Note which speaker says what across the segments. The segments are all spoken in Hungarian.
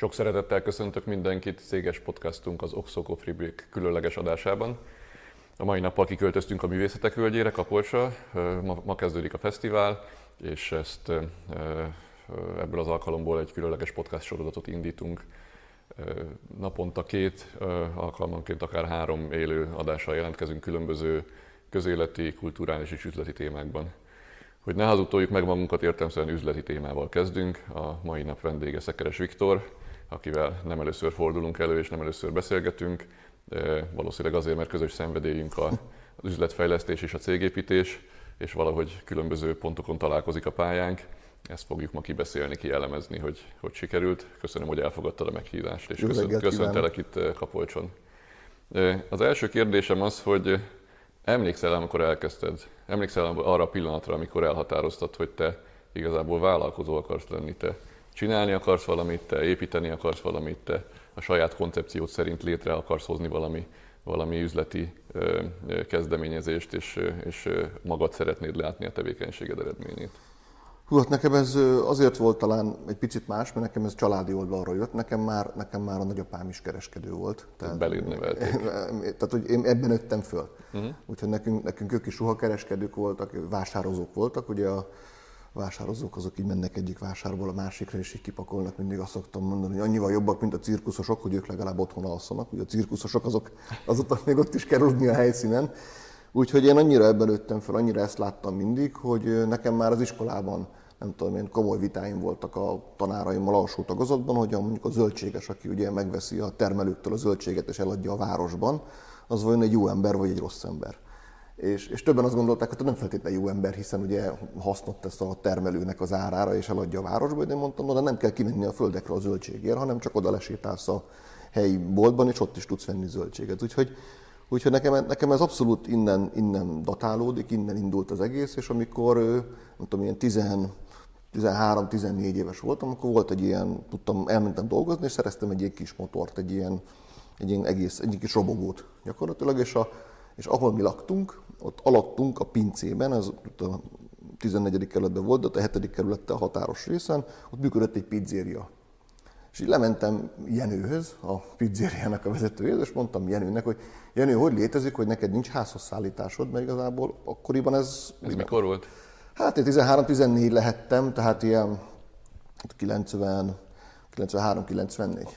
Speaker 1: Sok szeretettel köszöntök mindenkit céges podcastunk az Oxoco Freebreak különleges adásában. A mai nappal kiköltöztünk a művészetek völgyére, Kapolcsa. Ma, ma kezdődik a fesztivál, és ezt ebből az alkalomból egy különleges podcast sorozatot indítunk. Naponta két, alkalmanként akár három élő adással jelentkezünk különböző közéleti, kulturális és üzleti témákban. Hogy ne hazudtoljuk meg magunkat, értelmszerűen üzleti témával kezdünk. A mai nap vendége Szekeres Viktor, akivel nem először fordulunk elő és nem először beszélgetünk. Valószínűleg azért, mert közös szenvedélyünk az üzletfejlesztés és a cégépítés, és valahogy különböző pontokon találkozik a pályánk. Ezt fogjuk ma kibeszélni, kielemezni, hogy, hogy sikerült. Köszönöm, hogy elfogadtad a meghívást, és köszön, köszöntelek itt Kapolcson. Az első kérdésem az, hogy emlékszel, amikor elkezdted, emlékszel arra a pillanatra, amikor elhatároztad, hogy te igazából vállalkozó akarsz lenni, te csinálni akarsz valamit, te építeni akarsz valamit, te a saját koncepciót szerint létre akarsz hozni valami, valami üzleti ö, kezdeményezést, és, és magad szeretnéd látni a tevékenységed eredményét.
Speaker 2: Hú, hát nekem ez azért volt talán egy picit más, mert nekem ez családi oldalról jött. Nekem már, nekem már a nagyapám is kereskedő volt.
Speaker 1: Tehát, Beléd nevelték.
Speaker 2: Tehát, hogy én ebben nőttem föl. Uh-huh. Úgyhogy nekünk, nekünk ők is ruhakereskedők voltak, vásározók voltak. Ugye a, vásározók azok így mennek egyik vásárból a másikra, és így kipakolnak, mindig azt szoktam mondani, hogy annyival jobbak, mint a cirkuszosok, hogy ők legalább otthon alszanak. Ugye a cirkuszosok azok, azok még ott is kerülni a helyszínen. Úgyhogy én annyira ebben nőttem fel, annyira ezt láttam mindig, hogy nekem már az iskolában nem tudom én, komoly vitáim voltak a tanáraimmal alsó tagozatban, hogy mondjuk a zöldséges, aki ugye megveszi a termelőktől a zöldséget és eladja a városban, az vajon egy jó ember vagy egy rossz ember. És, és többen azt gondolták, hogy nem feltétlenül jó ember, hiszen ugye hasznot tesz a termelőnek az árára és eladja a városba, de én mondtam, de nem kell kimenni a földekre a zöldségért, hanem csak oda lesétálsz a helyi boltban, és ott is tudsz venni zöldséget. Úgyhogy, úgyhogy nekem, nekem ez abszolút innen, innen datálódik, innen indult az egész, és amikor, nem tudom, ilyen 13-14 éves voltam, akkor volt egy ilyen, tudtam, elmentem dolgozni, és szereztem egy ilyen kis motort, egy ilyen, egy ilyen egész, egy kis robogót gyakorlatilag, és, a, és ahol mi laktunk, ott alattunk a pincében, ez a 14. kerületben volt, de a 7. kerülettel határos részen, ott működött egy pizzéria. És így lementem Jenőhöz, a pizzériának a vezetőjéhez, és mondtam Jenőnek, hogy Jenő, hogy létezik, hogy neked nincs házhoz szállításod, mert igazából akkoriban ez...
Speaker 1: Ez mikor volt?
Speaker 2: Hát én 13-14 lehettem, tehát ilyen 90, 93-94.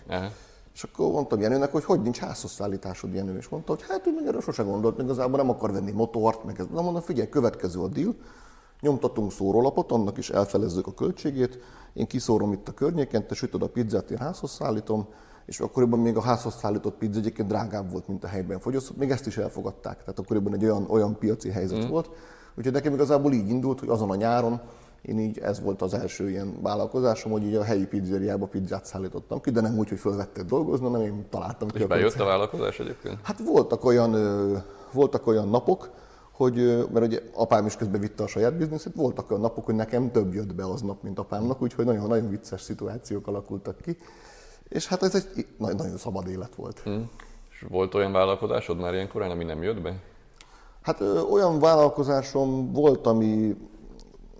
Speaker 2: És akkor mondtam Jenőnek, hogy hogy nincs házhozszállításod, Jenő, és mondta, hogy hát ő meg erről sose gondolt, meg igazából nem akar venni motort, meg ez. Na mondom, figyelj, következő a deal, nyomtatunk szórólapot, annak is elfelezzük a költségét, én kiszórom itt a környéken, te sütöd a pizzát, én házhoz szállítom, és akkoriban még a házhoz szállított pizza egyébként drágább volt, mint a helyben fogyasztott, még ezt is elfogadták. Tehát akkoriban egy olyan, olyan piaci helyzet mm. volt. Úgyhogy nekem igazából így indult, hogy azon a nyáron én így, ez volt az első ilyen vállalkozásom, hogy így a helyi pizzériába pizzát szállítottam ki, de nem úgy, hogy fölvettek dolgozni, hanem én találtam
Speaker 1: ki. És a bejött a vállalkozás egyébként?
Speaker 2: Hát voltak olyan, voltak olyan napok, hogy, mert ugye apám is közben vitte a saját bizniszét, voltak olyan napok, hogy nekem több jött be aznap, mint apámnak, úgyhogy nagyon-nagyon vicces szituációk alakultak ki. És hát ez egy nagyon szabad élet volt. Hmm.
Speaker 1: És volt olyan vállalkozásod már ilyenkor, ami nem jött be?
Speaker 2: Hát ö, olyan vállalkozásom volt, ami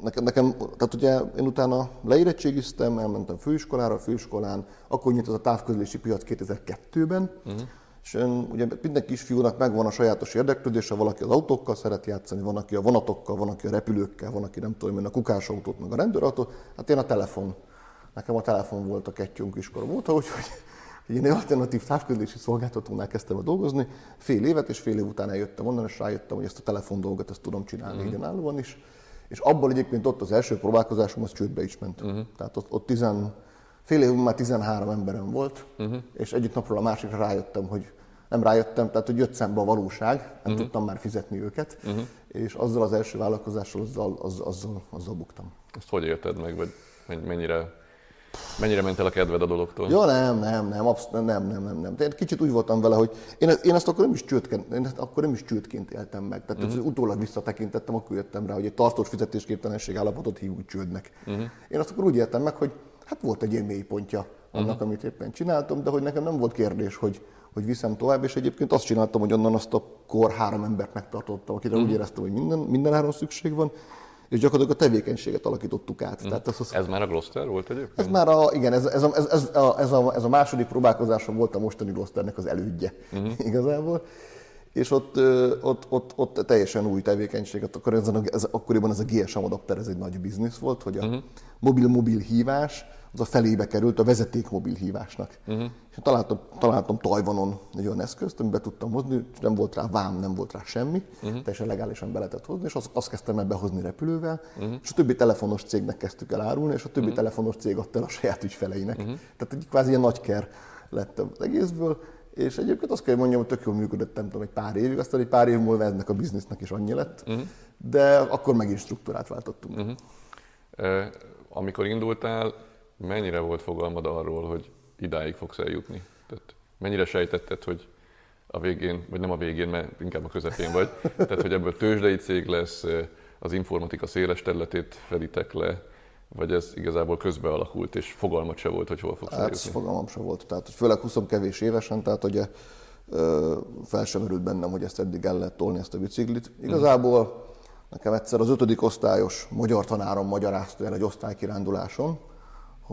Speaker 2: nekem, nekem, tehát ugye én utána leérettségiztem, elmentem főiskolára, főiskolán, akkor nyílt ez a távközlési piac 2002-ben, uh-huh. Mhm. és én, ugye minden kisfiúnak megvan a sajátos érdeklődése, valaki az autókkal szeret játszani, van, aki a vonatokkal, van, aki a repülőkkel, van, aki nem tudom, a kukásautót, meg a rendőrautót, hát én a telefon. Nekem a telefon volt a kettőnk iskola óta, úgyhogy én egy alternatív távközlési szolgáltatónál kezdtem a dolgozni, fél évet, és fél év után eljöttem onnan, és rájöttem, hogy ezt a telefon dolgot ezt tudom csinálni uh-huh. egyenállóan is. És abból egyébként ott az első próbálkozásom az csődbe is ment. Uh-huh. Tehát ott, ott tizen, fél évben már 13 emberem volt, uh-huh. és egyik napról a másikra rájöttem, hogy nem rájöttem, tehát hogy jött szembe a valóság, nem uh-huh. tudtam már fizetni őket, uh-huh. és azzal az első vállalkozással, azzal, azzal, azzal, azzal buktam.
Speaker 1: Ezt hogy érted meg, vagy mennyire Mennyire ment el a kedved a dologtól?
Speaker 2: Ja, nem, nem, nem, absz- nem, nem, nem, nem. Én kicsit úgy voltam vele, hogy én, én ezt akkor nem is csődként, én ezt akkor nem is csődként éltem meg. Tehát uh-huh. utólag visszatekintettem, akkor jöttem rá, hogy egy tartós fizetésképtelenség állapotot hívunk csődnek. Uh-huh. Én azt akkor úgy éltem meg, hogy hát volt egy ilyen mélypontja annak, uh-huh. amit éppen csináltam, de hogy nekem nem volt kérdés, hogy, hogy viszem tovább, és egyébként azt csináltam, hogy onnan azt a kor három embert megtartottam, akire uh-huh. úgy éreztem, hogy minden, minden áron szükség van, és gyakorlatilag a tevékenységet alakítottuk át. Mm. Tehát
Speaker 1: az, az, ez már a Gloster volt egyébként?
Speaker 2: Ez már a, igen, ez, ez, a, ez, ez, a, ez, a, ez a második próbálkozásom volt a mostani Glosternek az elődje mm. igazából és ott, ott, ott, ott teljesen új tevékenységet, akkor ez, ez, akkoriban ez a GSM adapter, ez egy nagy biznisz volt, hogy a uh-huh. mobil-mobil hívás, az a felébe került a vezeték mobil hívásnak. Uh-huh. És találtam, találtam Tajvanon egy olyan eszközt, amiben tudtam hozni, és nem volt rá vám, nem volt rá semmi, uh-huh. teljesen legálisan be lehetett hozni, és azt, azt kezdtem el behozni repülővel, uh-huh. és a többi telefonos cégnek kezdtük el árulni, és a többi uh-huh. telefonos cég adta el a saját ügyfeleinek. Uh-huh. Tehát egy kvázi ilyen nagy ker lett az egészből, és egyébként azt kell mondjam, hogy tök jól működött, nem tudom, egy pár évig, aztán egy pár év múlva ennek a biznisznek is annyi lett, uh-huh. de akkor megint struktúrát váltottunk. Uh-huh.
Speaker 1: E, amikor indultál, mennyire volt fogalmad arról, hogy idáig fogsz eljutni? Tehát mennyire sejtetted, hogy a végén, vagy nem a végén, mert inkább a közepén vagy, tehát hogy ebből tőzsdei cég lesz, az informatika széles területét feditek le, vagy ez igazából közbe alakult, és fogalmat se volt, hogy hol fogsz
Speaker 2: hát,
Speaker 1: eljutni?
Speaker 2: fogalmam se volt. Tehát főleg 20 kevés évesen, tehát ugye fel sem merült bennem, hogy ezt eddig el lehet tolni, ezt a biciklit. Igazából nekem egyszer az ötödik osztályos magyar tanárom magyarázta el egy osztálykiránduláson,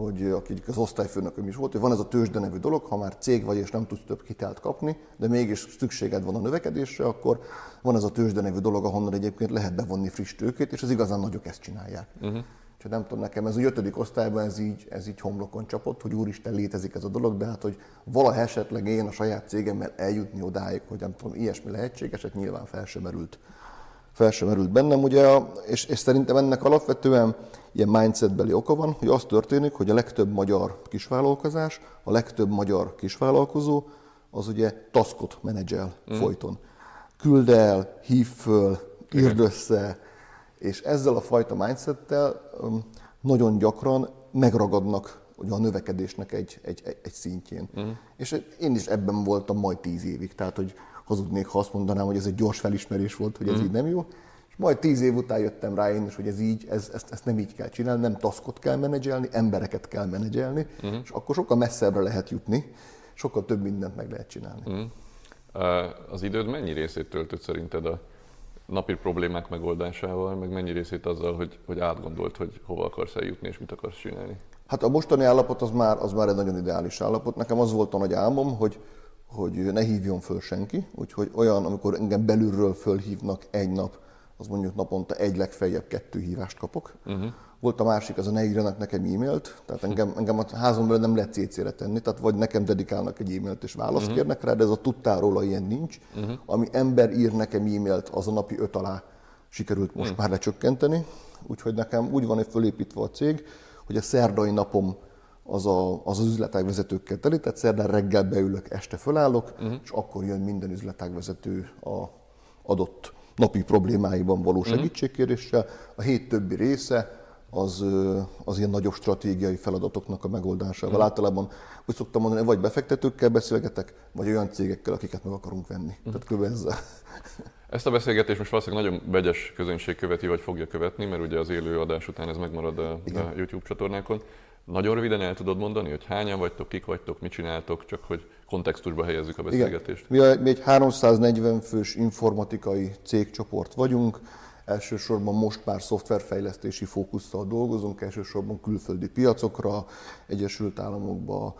Speaker 2: hogy aki az osztályfőnököm is volt, hogy van ez a tőzsde nevű dolog, ha már cég vagy és nem tudsz több hitelt kapni, de mégis szükséged van a növekedésre, akkor van ez a tőzsde nevű dolog, ahonnan egyébként lehet bevonni friss tőkét, és az igazán nagyok ezt csinálják. Uh-huh. Úgyhogy nem tudom, nekem ez a ötödik osztályban ez így, ez így homlokon csapott, hogy úristen létezik ez a dolog, de hát, hogy valaha esetleg én a saját cégemmel eljutni odáig, hogy nem tudom, ilyesmi lehetséges, hát nyilván fel sem merült, fel sem merült bennem, ugye, és, és szerintem ennek alapvetően ilyen mindsetbeli oka van, hogy az történik, hogy a legtöbb magyar kisvállalkozás, a legtöbb magyar kisvállalkozó, az ugye taskot menedzsel mm. folyton. Küld el, hív föl, írd össze, és ezzel a fajta mindsettel nagyon gyakran megragadnak ugye a növekedésnek egy, egy, egy szintjén. Uh-huh. És én is ebben voltam majd tíz évig, tehát hogy hazudnék, ha azt mondanám, hogy ez egy gyors felismerés volt, hogy ez uh-huh. így nem jó. És majd tíz év után jöttem rá én is, hogy ez így, ez, ezt, ezt nem így kell csinálni, nem taskot kell menedzselni, embereket kell menedzselni, uh-huh. és akkor sokkal messzebbre lehet jutni, sokkal több mindent meg lehet csinálni.
Speaker 1: Uh-huh. Az időd mennyi részét töltött szerinted a napi problémák megoldásával, meg mennyi részét azzal, hogy, hogy átgondolt, hogy hova akarsz eljutni és mit akarsz csinálni?
Speaker 2: Hát a mostani állapot az már, az már egy nagyon ideális állapot. Nekem az volt a nagy álmom, hogy, hogy ne hívjon föl senki, úgyhogy olyan, amikor engem belülről fölhívnak egy nap, az mondjuk naponta egy legfeljebb kettő hívást kapok. Uh-huh. Volt a másik, az a ne írjanak nekem e-mailt, tehát engem, engem a házon belül nem lehet CC-re tenni, tehát vagy nekem dedikálnak egy e-mailt és választ uh-huh. kérnek rá, de ez a tudtál róla ilyen nincs. Uh-huh. Ami ember ír nekem e-mailt, az a napi öt alá sikerült most uh-huh. már lecsökkenteni, úgyhogy nekem úgy van egy fölépítve a cég, hogy a szerdai napom az a, az, az üzletágvezetőkkel teli, tehát szerdán reggel beülök, este fölállok, uh-huh. és akkor jön minden üzletágvezető a adott napi problémáiban való segítségkéréssel. A hét többi része az, az ilyen nagyobb stratégiai feladatoknak a megoldásával. Mm. Általában úgy szoktam mondani, vagy befektetőkkel beszélgetek, vagy olyan cégekkel, akiket meg akarunk venni. Mm. Tehát kb. ezzel.
Speaker 1: Ezt a beszélgetést most valószínűleg nagyon vegyes közönség követi, vagy fogja követni, mert ugye az élő adás után ez megmarad a, a YouTube csatornákon. Nagyon röviden el tudod mondani, hogy hányan vagytok, kik vagytok, mit csináltok, csak hogy kontextusba helyezzük a beszélgetést.
Speaker 2: Igen. Mi, egy 340 fős informatikai cégcsoport vagyunk, Elsősorban most már szoftverfejlesztési fókusszal dolgozunk, elsősorban külföldi piacokra, Egyesült Államokba,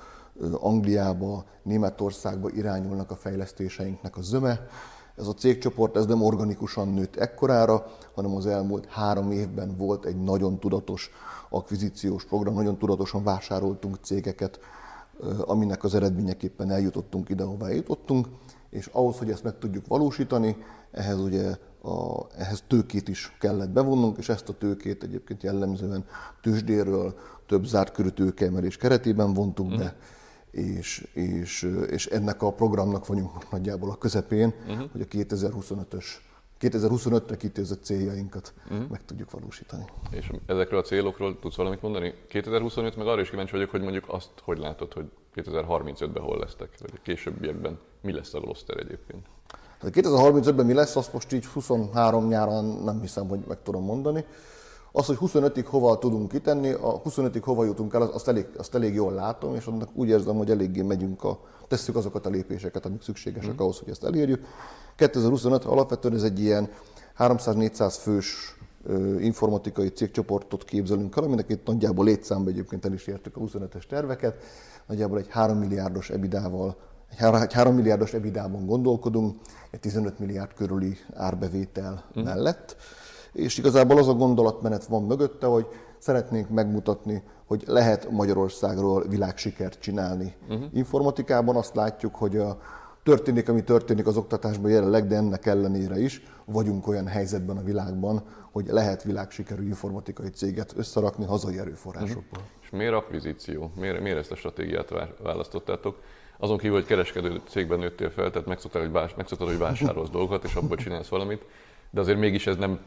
Speaker 2: Angliába, Németországba irányulnak a fejlesztéseinknek a zöme. Ez a cégcsoport ez nem organikusan nőtt ekkorára, hanem az elmúlt három évben volt egy nagyon tudatos akvizíciós program, nagyon tudatosan vásároltunk cégeket, aminek az eredményeképpen eljutottunk ide, ahová jutottunk, és ahhoz, hogy ezt meg tudjuk valósítani, ehhez ugye a, ehhez tőkét is kellett bevonnunk, és ezt a tőkét egyébként jellemzően tőzsdéről több zárt körű tőkeemelés keretében vontuk be, uh-huh. És, és, és ennek a programnak vagyunk nagyjából a közepén, uh-huh. hogy a 2025-ös 2025-re kitűzött céljainkat uh-huh. meg tudjuk valósítani.
Speaker 1: És ezekről a célokról tudsz valamit mondani? 2025 meg arra is kíváncsi vagyok, hogy mondjuk azt hogy látod, hogy 2035-ben hol lesztek, vagy a későbbiekben mi lesz a Gloster egyébként?
Speaker 2: 2035-ben mi lesz, azt most így 23 nyáron nem hiszem, hogy meg tudom mondani. Az, hogy 25-ig hova tudunk kitenni, a 25-ig hova jutunk el, azt elég, azt elég jól látom, és annak úgy érzem, hogy eléggé megyünk a, tesszük azokat a lépéseket, amik szükségesek mm. ahhoz, hogy ezt elérjük. 2025 alapvetően ez egy ilyen 300-400 fős informatikai cégcsoportot képzelünk el, aminek itt nagyjából létszámba egyébként el is értük a 25-es terveket, nagyjából egy 3 milliárdos ebidával, egy 3 milliárdos ebidában gondolkodunk, egy 15 milliárd körüli árbevétel uh-huh. mellett, és igazából az a gondolatmenet van mögötte, hogy szeretnénk megmutatni, hogy lehet Magyarországról világsikert csinálni. Uh-huh. Informatikában azt látjuk, hogy a történik, ami történik az oktatásban jelenleg, de ennek ellenére is vagyunk olyan helyzetben a világban, hogy lehet világsikerű informatikai céget összerakni hazai erőforrásokból. Uh-huh.
Speaker 1: És miért akvizíció? Miért, miért ezt a stratégiát választottátok? Azon kívül, hogy kereskedő cégben nőttél fel, tehát megszoktad, hogy, vás, megszoktad, hogy vásárolsz dolgokat, és abból csinálsz valamit, de azért mégis ez nem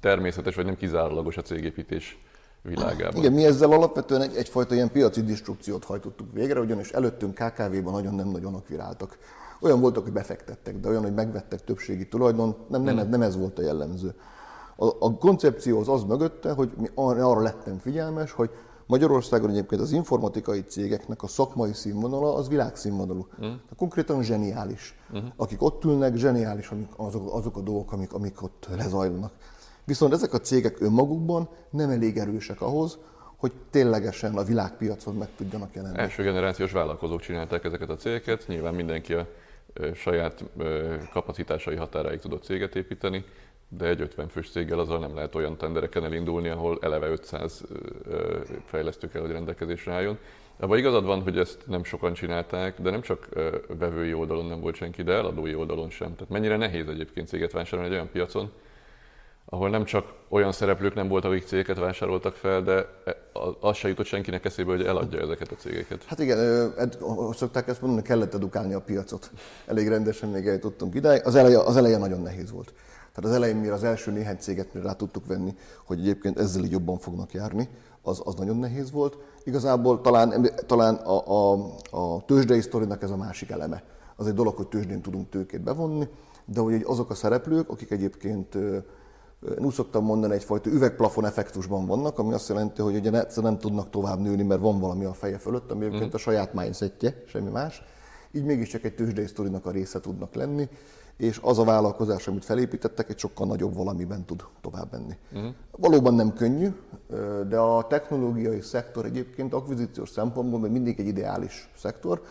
Speaker 1: természetes, vagy nem kizárólagos a cégépítés világában.
Speaker 2: Igen, mi ezzel alapvetően egy, egyfajta ilyen piaci distrukciót hajtottuk végre, ugyanis előttünk KKV-ban nagyon nem nagyon akviráltak. Olyan voltak, hogy befektettek, de olyan, hogy megvettek többségi tulajdon, nem, nem, ez, nem ez volt a jellemző. A, a koncepció az az mögötte, hogy mi arra, arra lettem figyelmes, hogy Magyarországon egyébként az informatikai cégeknek a szakmai színvonala az világszínvonalú. Uh-huh. Konkrétan zseniális. Uh-huh. Akik ott ülnek, zseniális amik, azok, azok a dolgok, amik, amik ott lezajlanak. Viszont ezek a cégek önmagukban nem elég erősek ahhoz, hogy ténylegesen a világpiacon meg tudjanak jelenni.
Speaker 1: Első generációs vállalkozók csinálták ezeket a cégeket, nyilván mindenki a saját kapacitásai határáig tudott céget építeni, de egy 50 fős céggel azzal nem lehet olyan tendereken elindulni, ahol eleve 500 fejlesztő kell, hogy rendelkezésre álljon. Abban igazad van, hogy ezt nem sokan csinálták, de nem csak vevői oldalon nem volt senki, de eladói oldalon sem. Tehát mennyire nehéz egyébként céget vásárolni egy olyan piacon, ahol nem csak olyan szereplők nem voltak, akik cégeket vásároltak fel, de az se jutott senkinek eszébe, hogy eladja ezeket a cégeket.
Speaker 2: Hát igen, ed, szokták ezt mondani, kellett edukálni a piacot. Elég rendesen még eljutottunk ide. Az eleje, az eleje nagyon nehéz volt. Tehát az elején, mire az első néhány céget mire rá tudtuk venni, hogy egyébként ezzel így jobban fognak járni, az, az nagyon nehéz volt. Igazából talán, talán a, a, a tőzsdei sztorinak ez a másik eleme. Az egy dolog, hogy tőzsdén tudunk tőkét bevonni, de hogy azok a szereplők, akik egyébként én úgy szoktam mondani, egyfajta üvegplafon effektusban vannak, ami azt jelenti, hogy ugye ne, nem tudnak tovább nőni, mert van valami a feje fölött, ami egyébként a saját mindsetje, semmi más. Így mégiscsak egy tőzsdei sztorinak a része tudnak lenni, és az a vállalkozás, amit felépítettek, egy sokkal nagyobb valamiben tud tovább menni. Uh-huh. Valóban nem könnyű, de a technológiai szektor egyébként akvizíciós szempontból még mindig egy ideális szektor,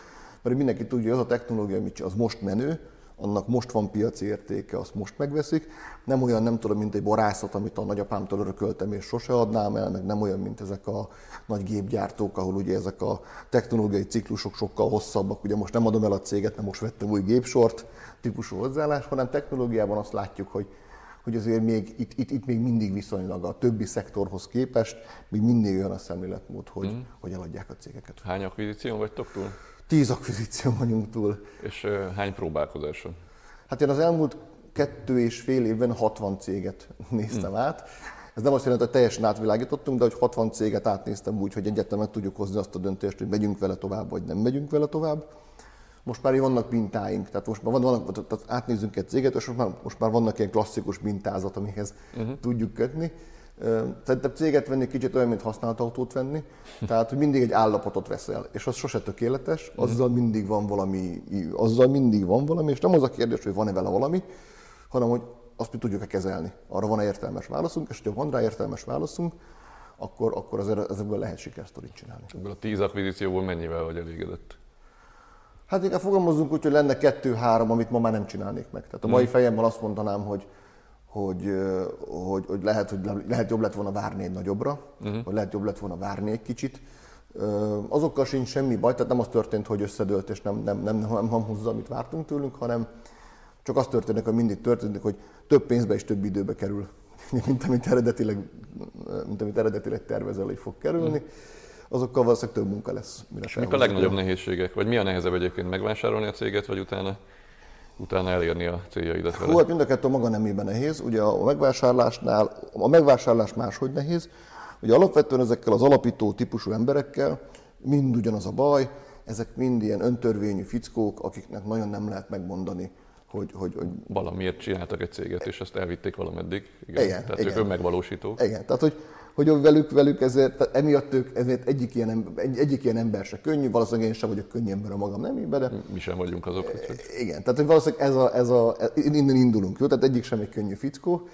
Speaker 2: mert mindenki tudja, hogy az a technológia, az most menő, annak most van piaci értéke, azt most megveszik. Nem olyan, nem tudom, mint egy borászat, amit a nagyapámtól örököltem, és sose adnám el, meg nem olyan, mint ezek a nagy gépgyártók, ahol ugye ezek a technológiai ciklusok sokkal hosszabbak. Ugye most nem adom el a céget, mert most vettem új gépsort, típusú hozzáállás, hanem technológiában azt látjuk, hogy hogy azért még itt, itt, itt még mindig viszonylag a többi szektorhoz képest még mindig olyan a szemléletmód, hogy, mm. hogy eladják a cégeket.
Speaker 1: Hány akvizíción vagytok túl?
Speaker 2: Tíz akvizíció vagyunk túl.
Speaker 1: És uh, hány próbálkozáson?
Speaker 2: Hát én az elmúlt kettő és fél évben 60 céget néztem hmm. át. Ez nem azt jelenti, hogy teljesen átvilágítottunk, de hogy 60 céget átnéztem úgy, hogy egyetemet tudjuk hozni azt a döntést, hogy megyünk vele tovább, vagy nem megyünk vele tovább. Most már vannak mintáink, tehát most már van, vannak, tehát átnézzünk egy céget, és most már, most már vannak ilyen klasszikus mintázat, amihez uh-huh. tudjuk kötni. Szerintem céget venni kicsit olyan, mint használt autót venni, tehát hogy mindig egy állapotot veszel, és az sose tökéletes, azzal mindig van valami, azzal mindig van valami, és nem az a kérdés, hogy van-e vele valami, hanem hogy azt mi tudjuk-e kezelni. Arra van-e értelmes válaszunk, és ha van rá értelmes válaszunk, akkor, akkor azért ezekből lehet sikersztorit csinálni.
Speaker 1: Ebből a tíz akvizícióból mennyivel vagy elégedett?
Speaker 2: Hát inkább fogalmazunk úgy, hogy lenne kettő-három, amit ma már nem csinálnék meg. Tehát a mai hmm. fejemmel azt mondanám, hogy hogy, hogy, hogy, lehet, hogy lehet jobb lett volna várni egy nagyobbra, uh-huh. vagy lehet jobb lett volna várni egy kicsit. Azokkal sincs semmi baj, tehát nem az történt, hogy összedőlt és nem, nem, nem, nem, nem hozza, amit vártunk tőlünk, hanem csak az történik, hogy mindig történik, hogy több pénzbe és több időbe kerül, mint amit eredetileg, mint amit eredetileg tervezel, hogy fog kerülni. Uh-huh. Azokkal valószínűleg több munka lesz.
Speaker 1: Mire Mik a legnagyobb nehézségek? Vagy mi a nehezebb egyébként megvásárolni a céget, vagy utána utána elérni a céljaidat vele?
Speaker 2: Hú, hát mind a kettő maga nemében nehéz. Ugye a megvásárlásnál, a megvásárlás máshogy nehéz. Ugye alapvetően ezekkel az alapító típusú emberekkel mind ugyanaz a baj, ezek mind ilyen öntörvényű fickók, akiknek nagyon nem lehet megmondani, hogy, hogy, hogy...
Speaker 1: Valamiért csináltak egy céget, és azt elvitték valameddig. Igen. igen tehát igen. ők önmegvalósítók.
Speaker 2: Igen, tehát hogy hogy velük, velük ezért, tehát emiatt ők, ezért egyik ilyen, ember, egy, egyik ilyen ember se könnyű, valószínűleg én sem vagyok könnyű ember a magam nemében, de...
Speaker 1: Mi sem vagyunk azok.
Speaker 2: Úgyhogy. Igen, tehát hogy valószínűleg ez a, ez a, innen indulunk, jó? Tehát egyik sem egy könnyű fickó,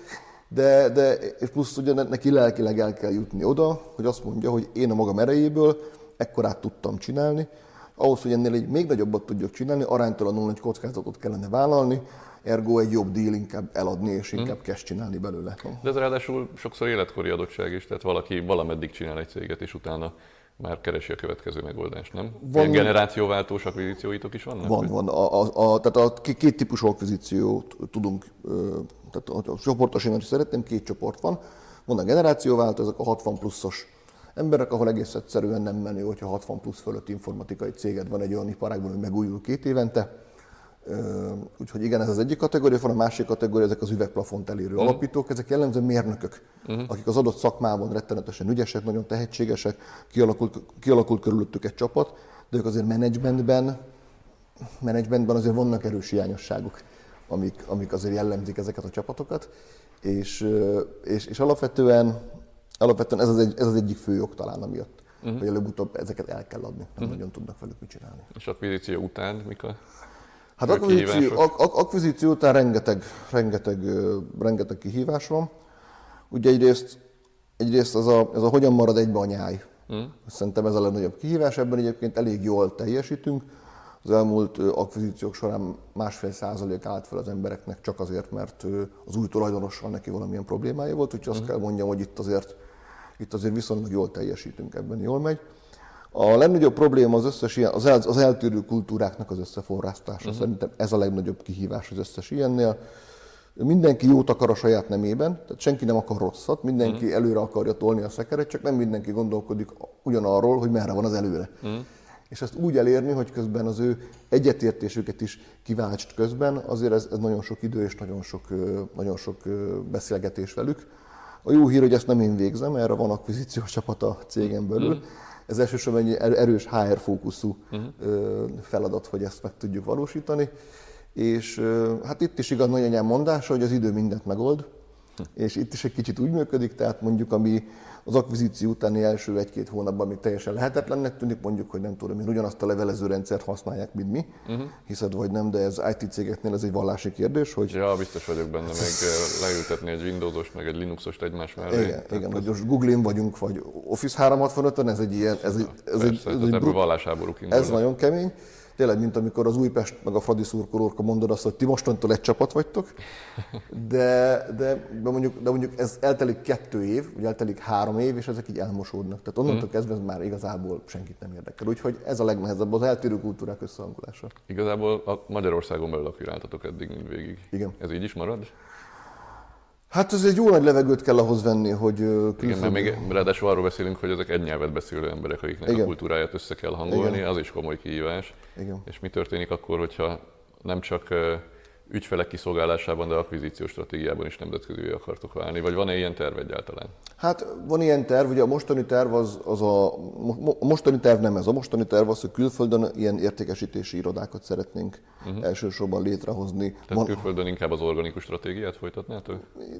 Speaker 2: de, de és plusz ugye neki lelkileg el kell jutni oda, hogy azt mondja, hogy én a magam erejéből ekkorát tudtam csinálni, ahhoz, hogy ennél egy még nagyobbat tudjak csinálni, aránytalanul egy kockázatot kellene vállalni, ergo egy jobb deal inkább eladni, és inkább hmm. cash csinálni belőle.
Speaker 1: De ez ráadásul sokszor életkori adottság is, tehát valaki valameddig csinál egy céget, és utána már keresi a következő megoldást, nem? Van, Ilyen generációváltós akvizícióitok is vannak?
Speaker 2: Van, van. A, a, a, tehát a két típusú akvizíciót tudunk, tehát a csoportosítani szeretném, két csoport van. Van a generációváltó, ezek a 60 pluszos emberek, ahol egész egyszerűen nem menő, hogyha 60 plusz fölött informatikai céged van egy olyan iparágban, hogy megújul két évente. Úgyhogy igen, ez az egyik kategória, van a másik kategória, ezek az üvegplafont elérő uh-huh. alapítók, ezek jellemzően mérnökök, uh-huh. akik az adott szakmában rettenetesen ügyesek, nagyon tehetségesek, kialakult, kialakult körülöttük egy csapat, de ők azért menedzsmentben, menedzsmentben azért vannak erős hiányosságok, amik, amik azért jellemzik ezeket a csapatokat, és, és, és alapvetően alapvetően ez az, egy, ez az egyik fő jog talán amiatt, uh-huh. hogy előbb-utóbb ezeket el kell adni, nem uh-huh. nagyon tudnak velük mit csinálni.
Speaker 1: És akvizíció után mik a
Speaker 2: Hát akvizíció, ak- ak- akvizíció után rengeteg, rengeteg, rengeteg kihívás van. Ugye egyrészt, egyrészt az a, ez a hogyan marad egybe a nyáj. Uh-huh. Szerintem ez a legnagyobb kihívás, ebben egyébként elég jól teljesítünk. Az elmúlt akvizíciók során másfél százalék állt fel az embereknek csak azért, mert az új tulajdonossal neki valamilyen problémája volt, úgyhogy azt uh-huh. kell mondjam, hogy itt azért itt azért viszonylag jól teljesítünk, ebben jól megy. A legnagyobb probléma az összes ilyen, az, el, az eltérő kultúráknak az összeforrasztása. Uh-huh. Szerintem ez a legnagyobb kihívás az összes ilyennél. Mindenki jót akar a saját nemében, tehát senki nem akar rosszat, mindenki uh-huh. előre akarja tolni a szekeret, csak nem mindenki gondolkodik ugyanarról, hogy merre van az előre. Uh-huh. És ezt úgy elérni, hogy közben az ő egyetértésüket is kiváltsd közben, azért ez, ez nagyon sok idő és nagyon sok, nagyon sok beszélgetés velük. A jó hír, hogy ezt nem én végzem, erre van akvizíciós csapat a cégen belül. Uh-huh. Ez elsősorban egy er-, erős HR fókuszú uh-huh. feladat, hogy ezt meg tudjuk valósítani. És hát itt is igaz nagyanyám mondása, hogy az idő mindent megold, uh-huh. és itt is egy kicsit úgy működik, tehát mondjuk ami az akvizíció utáni első egy-két hónapban még teljesen lehetetlennek tűnik, mondjuk, hogy nem tudom, hogy ugyanazt a levelező rendszert használják, mint mi, uh-huh. hiszed vagy nem, de ez IT cégeknél ez egy vallási kérdés, hogy...
Speaker 1: Ja, biztos vagyok benne, még leültetni egy Windowsos, meg egy Linuxost egymás mellé.
Speaker 2: Igen, igen hogy most Google-in vagyunk, vagy Office 365-ön, ez egy ilyen... Ez egy, ez
Speaker 1: Persze, egy, ez egy brut...
Speaker 2: Ez nagyon kemény tényleg, mint amikor az Újpest meg a Fradi szurkolóka mondod azt, hogy ti mostantól egy csapat vagytok, de, de, de, mondjuk, de mondjuk ez eltelik kettő év, vagy eltelik három év, és ezek így elmosódnak. Tehát onnantól mm. kezdve ez már igazából senkit nem érdekel. Úgyhogy ez a legnehezebb, az eltérő kultúrák összehangolása.
Speaker 1: Igazából a Magyarországon belül akviráltatok eddig mindvégig.
Speaker 2: Igen.
Speaker 1: Ez így is marad?
Speaker 2: Hát ez egy jó nagy levegőt kell ahhoz venni, hogy
Speaker 1: külföldön... Igen, mert még ráadásul arról beszélünk, hogy ezek egy nyelvet beszélő emberek, akiknek Igen. a kultúráját össze kell hangolni, Igen. az is komoly kihívás.
Speaker 2: Igen.
Speaker 1: És mi történik akkor, hogyha nem csak ügyfelek kiszolgálásában, de akvizíciós stratégiában is nemzetközi akartok válni? Vagy van-e ilyen terv egyáltalán?
Speaker 2: Hát van ilyen terv, ugye a mostani terv az, az a, a mostani terv nem ez, a mostani terv az, hogy külföldön ilyen értékesítési irodákat szeretnénk uh-huh. elsősorban létrehozni.
Speaker 1: Tehát van, külföldön inkább az organikus stratégiát folytatnátok?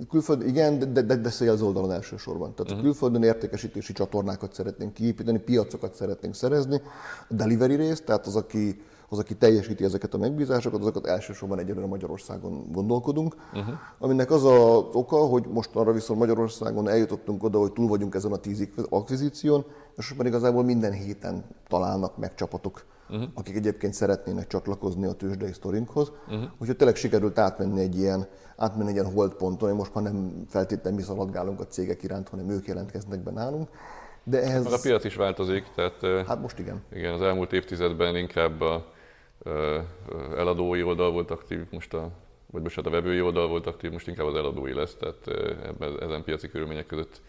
Speaker 2: Külföldön igen, de, de, de sales oldalon elsősorban. Tehát uh-huh. külföldön értékesítési csatornákat szeretnénk kiépíteni, piacokat szeretnénk szerezni. A delivery rész, tehát az, aki az, aki teljesíti ezeket a megbízásokat, azokat elsősorban egyelőre Magyarországon gondolkodunk. Uh-huh. Aminek az az oka, hogy most arra viszont Magyarországon eljutottunk oda, hogy túl vagyunk ezen a tíz akvizíción, és most már igazából minden héten találnak meg csapatok, uh-huh. akik egyébként szeretnének csatlakozni a tőzsdei sztorinkhoz. Uh-huh. Úgyhogy tényleg sikerült átmenni egy ilyen, átmenni egy ilyen holdponton, hogy most már nem feltétlenül mi szaladgálunk a cégek iránt, hanem ők jelentkeznek be nálunk.
Speaker 1: De ez... a piac is változik, tehát
Speaker 2: hát most igen.
Speaker 1: Igen, az elmúlt évtizedben inkább a eladói oldal volt aktív, most a, vagy most a vevői oldal volt aktív, most inkább az eladói lesz, tehát ebben, ezen piaci körülmények között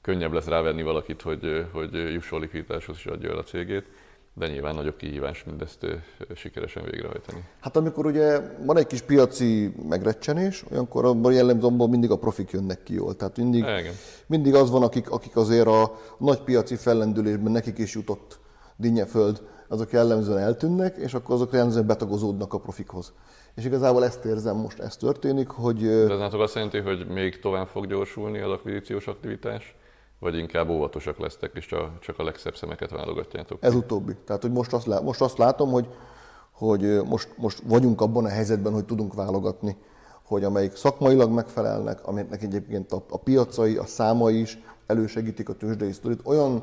Speaker 1: könnyebb lesz rávenni valakit, hogy, hogy jusson likviditáshoz és adja el a cégét, de nyilván nagyobb kihívás mindezt sikeresen végrehajtani.
Speaker 2: Hát amikor ugye van egy kis piaci megrecsenés, olyankor abban jellemzően mindig a profik jönnek ki jól. Tehát mindig, mindig az van, akik, akik azért a nagy piaci fellendülésben nekik is jutott dinnyeföld azok jellemzően eltűnnek, és akkor azok jellemzően betagozódnak a profikhoz. És igazából ezt érzem most, ez történik, hogy...
Speaker 1: De ez azt jelenti, hogy még tovább fog gyorsulni az akvizíciós aktivitás? Vagy inkább óvatosak lesztek, és csak a legszebb szemeket válogatjátok?
Speaker 2: Ez utóbbi. Tehát, hogy most azt, most azt látom, hogy, hogy most, most vagyunk abban a helyzetben, hogy tudunk válogatni hogy amelyik szakmailag megfelelnek, amelyeknek egyébként a, a piacai, a számai is elősegítik a tőzsdei sztorit, olyan,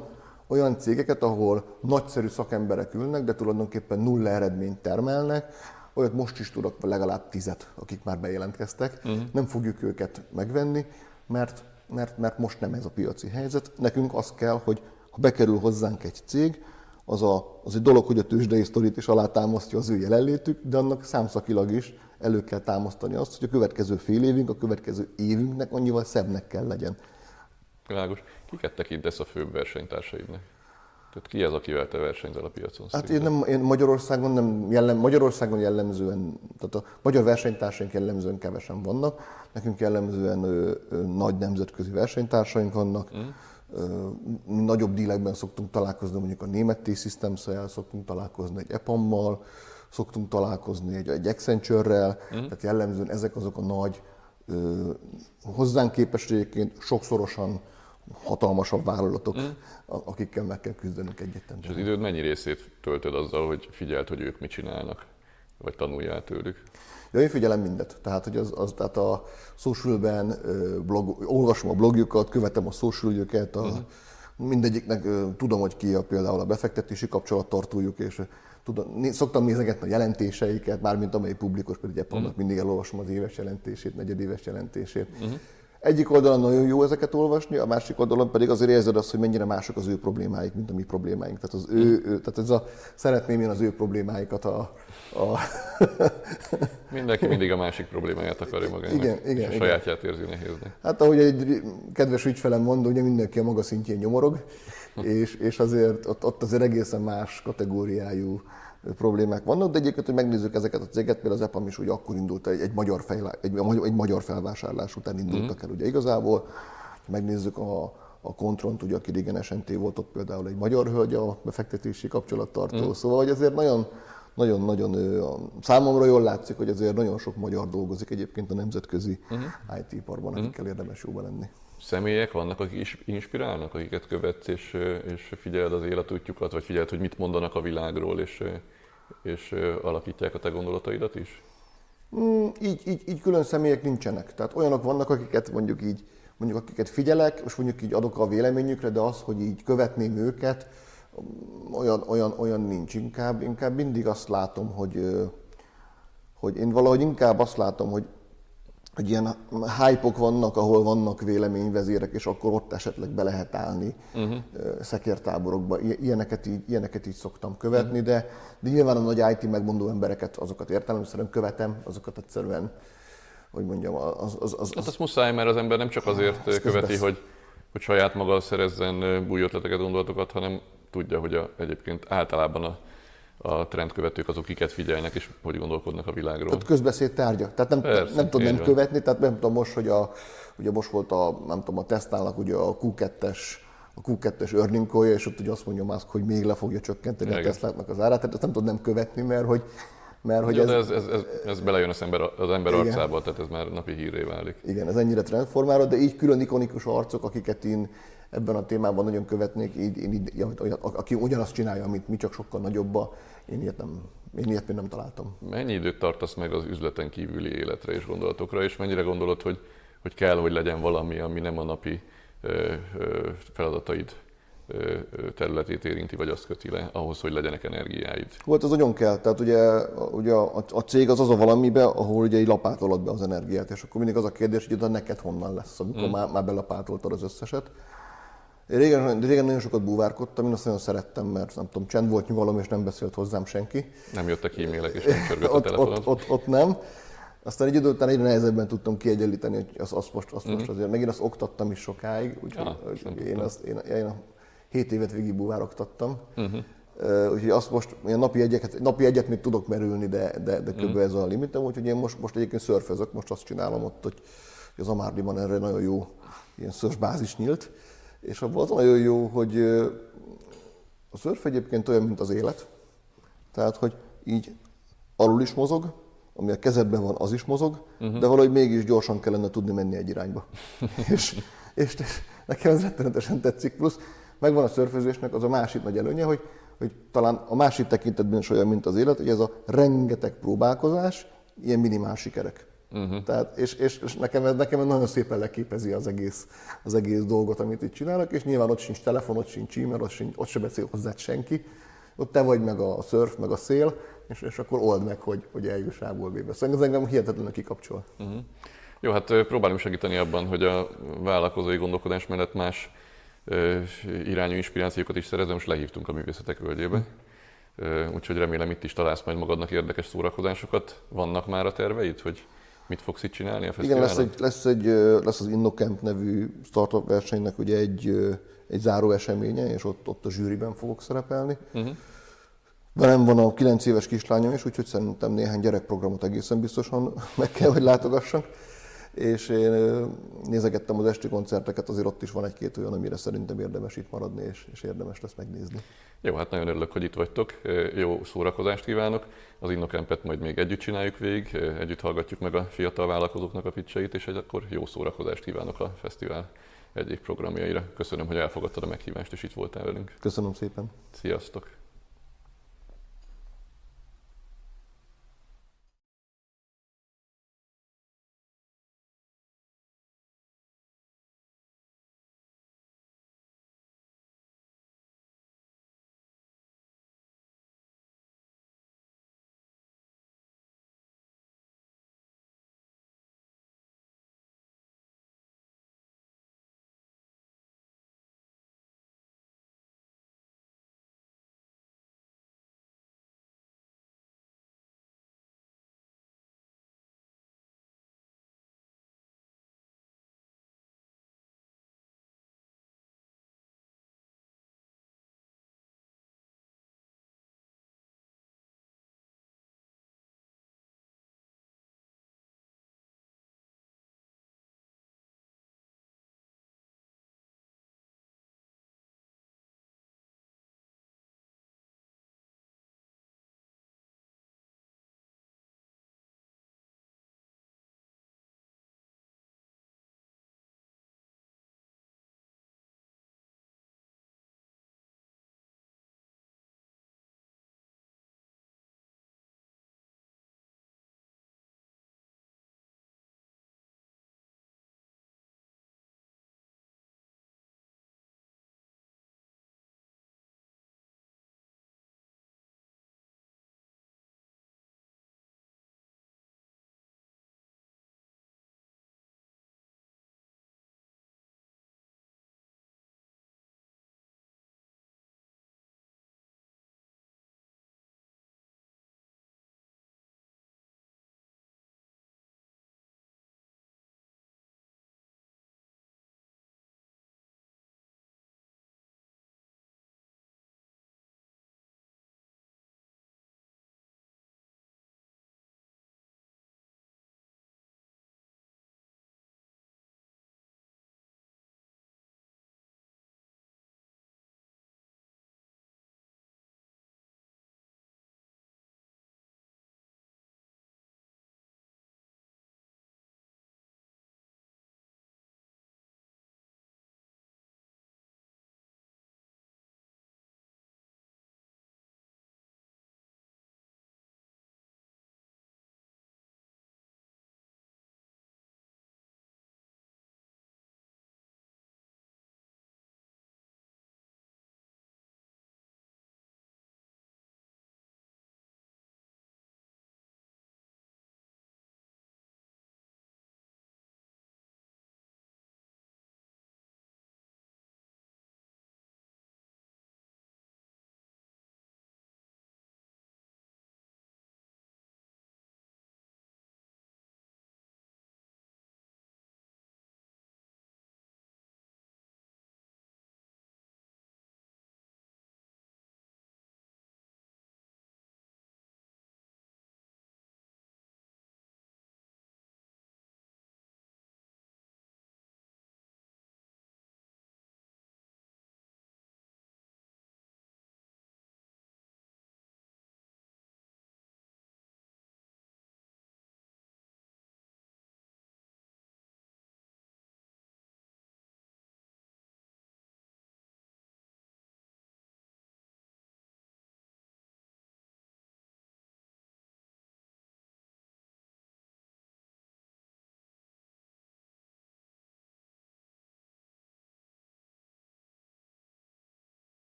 Speaker 2: olyan cégeket, ahol nagyszerű szakemberek ülnek, de tulajdonképpen nulla eredményt termelnek, olyat most is tudok legalább tizet, akik már bejelentkeztek. Uh-huh. Nem fogjuk őket megvenni, mert, mert, mert most nem ez a piaci helyzet. Nekünk az kell, hogy ha bekerül hozzánk egy cég, az, a, az egy dolog, hogy a tőzsdei sztorit is alátámasztja az ő jelenlétük, de annak számszakilag is elő kell támasztani azt, hogy a következő fél évünk, a következő évünknek annyival szebbnek kell legyen.
Speaker 1: Világos. Kiket tekintesz a főbb versenytársaidnak? Tehát ki az, akivel te versenyzel a piacon?
Speaker 2: Hát én, nem, én Magyarországon nem jellem, Magyarországon jellemzően, tehát a magyar versenytársaink jellemzően kevesen vannak. Nekünk jellemzően ö, ö, nagy nemzetközi versenytársaink vannak. Mm. Ö, nagyobb dílekben szoktunk találkozni, mondjuk a német T-Systems-el, szoktunk találkozni egy EPAM-mal, szoktunk találkozni egy, egy Accenture-rel, mm. tehát jellemzően ezek azok a nagy, ö, hozzánk képest sokszorosan hatalmasabb vállalatok, mm. akikkel meg kell küzdenünk egyetlen.
Speaker 1: És az időd mennyi részét töltöd azzal, hogy figyelt, hogy ők mit csinálnak, vagy tanuljál tőlük?
Speaker 2: Ja, én figyelem mindet. Tehát, hogy az, az tehát a socialben blog, olvasom a blogjukat, követem a socialjukat, a, uh-huh. mindegyiknek tudom, hogy ki a például a befektetési kapcsolattartójuk, és tudom, szoktam nézegetni a jelentéseiket, mármint amely publikus, pedig ugye uh-huh. mindig elolvasom az éves jelentését, negyedéves jelentését. Uh-huh. Egyik oldalon nagyon jó ezeket olvasni, a másik oldalon pedig azért érzed azt, hogy mennyire mások az ő problémáik, mint a mi problémáink. Tehát, az ő, ő tehát ez a, szeretném én az ő problémáikat a... a
Speaker 1: Mindenki mindig a másik problémáját akarja magának, igen, igen, és a igen. sajátját érzi nehéznek.
Speaker 2: Hát ahogy egy kedves ügyfelem mondja, ugye mindenki a maga szintjén nyomorog, és, és azért ott, ott azért egészen más kategóriájú problémák vannak, de egyébként, hogy megnézzük ezeket a cégeket, például az EPAM is ugye akkor indult, egy, egy, magyar, fejlá, egy, egy magyar felvásárlás után indultak mm. el ugye igazából. Megnézzük a, a Contront, ugye, aki régen SNT volt, ott például egy magyar hölgy a befektetési kapcsolattartó, mm. szóval hogy azért nagyon, nagyon-nagyon számomra jól látszik, hogy azért nagyon sok magyar dolgozik egyébként a nemzetközi uh-huh. IT-iparban, uh-huh. akikkel érdemes jóba lenni.
Speaker 1: Személyek vannak, akik is inspirálnak, akiket követsz, és, és figyeled az életútjukat, vagy figyeled, hogy mit mondanak a világról, és, és alakítják a te gondolataidat is?
Speaker 2: Mm, így, így, így külön személyek nincsenek. Tehát olyanok vannak, akiket mondjuk így, mondjuk akiket figyelek, és mondjuk így adok a véleményükre, de az, hogy így követném őket, olyan, olyan, olyan nincs. Inkább, inkább mindig azt látom, hogy, hogy én valahogy inkább azt látom, hogy, hogy ilyen hype vannak, ahol vannak véleményvezérek, és akkor ott esetleg be lehet állni uh-huh. szekértáborokba. Ilyeneket így, ilyeneket így szoktam követni, uh-huh. de, de nyilván a nagy IT megmondó embereket, azokat értelemszerűen követem, azokat egyszerűen, hogy mondjam, az... az, az, az
Speaker 1: hát azt muszáj, mert az ember nem csak azért követi, hogy, hogy saját maga szerezzen új ötleteket, gondolatokat, hanem tudja, hogy a, egyébként általában a, a trendkövetők azok, kiket figyelnek, és hogy gondolkodnak a világról.
Speaker 2: Tehát közbeszéd tárgya. Tehát nem, Persze, nem tudom nem van. követni, tehát nem tudom most, hogy a, ugye most volt a, nem tudom, a tesztálnak ugye a Q2-es a Q2-es earning és ott ugye azt mondja Musk, hogy még le fogja csökkenteni Igen. a Tesláknak az árát, tehát ezt nem tudom nem követni, mert hogy
Speaker 1: mert hogy Jó, ez, ez, ez, ez, belejön az ember, az ember igen. arcába, tehát ez már napi híré válik.
Speaker 2: Igen, ez ennyire trendformáló, de így külön ikonikus arcok, akiket én ebben a témában nagyon követnék, így, én így, aki ugyanazt csinálja, amit mi, csak sokkal nagyobba, én ilyet nem, én ilyet még nem találtam.
Speaker 1: Mennyi időt tartasz meg az üzleten kívüli életre és gondolatokra, és mennyire gondolod, hogy, hogy kell, hogy legyen valami, ami nem a napi ö, ö, feladataid területét érinti, vagy azt köti le, ahhoz, hogy legyenek energiáid?
Speaker 2: Volt, az nagyon kell. Tehát ugye, ugye a, a cég az az a valamibe, ahol ugye egy lapátolod be az energiát, és akkor mindig az a kérdés, hogy de neked honnan lesz, amikor hmm. már, már belapátoltad az összeset. Régen, régen nagyon sokat búvárkodtam, én azt nagyon szerettem, mert nem tudom, csend volt, nyugalom, és nem beszélt hozzám senki.
Speaker 1: Nem jöttek e-mailek, és nem csörgött a
Speaker 2: ott, ott, ott, ott, nem. Aztán egy idő után egyre nehezebben tudtam kiegyenlíteni, hogy azt, azt, most, azt mm-hmm. most azért, megint azt oktattam is sokáig, úgyhogy ja, én, azt, én, én a 7 évet végig búvároktattam. Uh, úgyhogy azt most, ilyen napi egyet, napi egyet még tudok merülni, de, de, de kb. Uh-huh. ez a limitem, úgyhogy én most, most egyébként szörfözök, most azt csinálom ott, hogy az Amárdiban erre nagyon jó ilyen bázis nyílt, és abban az nagyon jó, hogy a szörf egyébként olyan, mint az élet, tehát, hogy így alul is mozog, ami a kezedben van, az is mozog, uh-huh. de valahogy mégis gyorsan kellene tudni menni egy irányba. és, és nekem ez rettenetesen tetszik, plusz megvan a szörfözésnek az a másik nagy előnye, hogy, hogy talán a másik tekintetben is olyan, mint az élet, hogy ez a rengeteg próbálkozás, ilyen minimál sikerek. Uh-huh. Tehát, és, és, és nekem, ez, nekem ez nagyon szépen leképezi az egész, az egész dolgot, amit itt csinálok, és nyilván ott sincs telefon, ott sincs e-mail, ott, sincs, ott se beszél hozzá senki. Ott te vagy meg a szörf, meg a szél, és, és akkor old meg, hogy, hogy eljuss A-ból B-be. Szóval ez engem hihetetlenül kikapcsol. Uh-huh.
Speaker 1: Jó, hát próbálunk segíteni abban, hogy a vállalkozói gondolkodás mellett más irányú inspirációkat is szerezem, és lehívtunk a művészetek völgyébe. Úgyhogy remélem itt is találsz majd magadnak érdekes szórakozásokat. Vannak már a terveid, hogy mit fogsz itt csinálni a
Speaker 2: fesztiválon? Igen, lesz, egy, lesz, egy, lesz az InnoCamp nevű startup versenynek ugye egy, egy záró eseménye, és ott, ott a zsűriben fogok szerepelni. Uh-huh. Velem van a 9 éves kislányom is, úgyhogy szerintem néhány gyerekprogramot egészen biztosan meg kell, hogy látogassak és én nézegettem az esti koncerteket, azért ott is van egy-két olyan, amire szerintem érdemes itt maradni, és, és érdemes lesz megnézni.
Speaker 1: Jó, hát nagyon örülök, hogy itt vagytok. Jó szórakozást kívánok. Az Innokempet majd még együtt csináljuk végig, együtt hallgatjuk meg a fiatal vállalkozóknak a pitcheit, és akkor jó szórakozást kívánok a fesztivál egyik programjaira. Köszönöm, hogy elfogadtad a meghívást, és itt voltál velünk.
Speaker 2: Köszönöm szépen.
Speaker 1: Sziasztok!